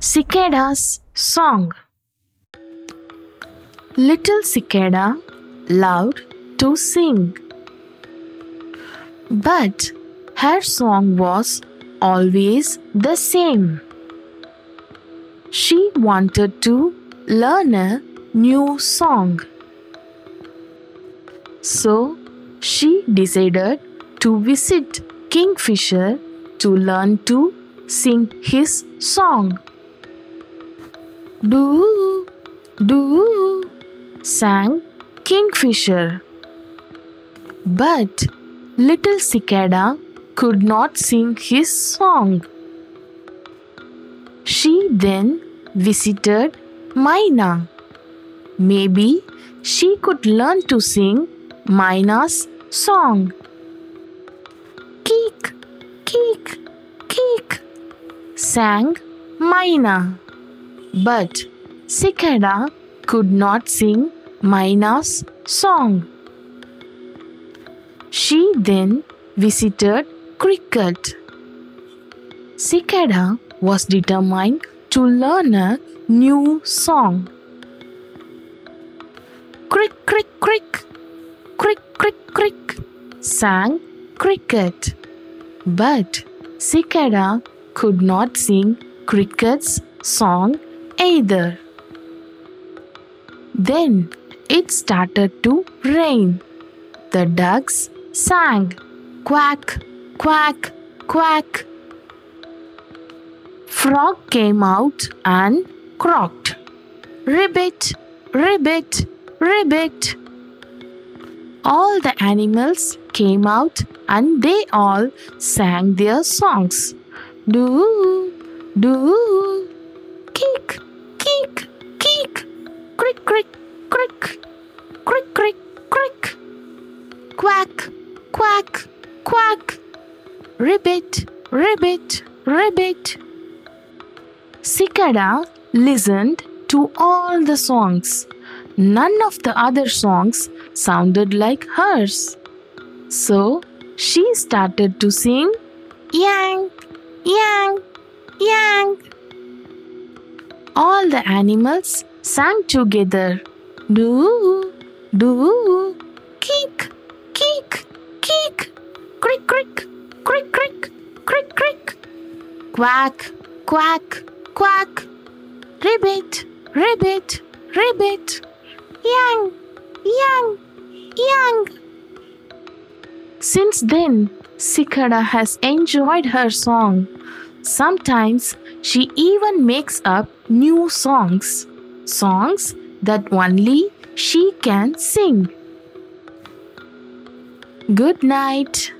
Cicada's Song Little cicada loved to sing, but her song was always the same. She wanted to learn a new song. So she decided to visit Kingfisher to learn to sing his song. Do, do, sang Kingfisher. But little cicada could not sing his song. She then visited Myna. Maybe she could learn to sing Myna's song. Sang Myna. But Cicada could not sing Myna's song. She then visited Cricket. Cicada was determined to learn a new song. Crick, crick, crick, crick, crick, crick, sang Cricket. But Cicada could not sing Cricket's song either. Then it started to rain. The ducks sang quack, quack, quack. Frog came out and croaked. Ribbit, ribbit, ribbit. All the animals came out and they all sang their songs. Do, do, keek, keek, keek, crick, crick, crick, crick, crick, crick, quack, quack, quack, ribbit, ribbit, ribbit. Cicada listened to all the songs. None of the other songs sounded like hers. So she started to sing yang, yang, yang. All the animals sang together. Do, do, keek, keek, keek, crick, crick, crick, crick, crick, crick, quack, quack, quack, ribbit, ribbit, ribbit, yang, yang, yang. Since then, Cicada has enjoyed her song. Sometimes she even makes up new songs, songs that only she can sing. Good night.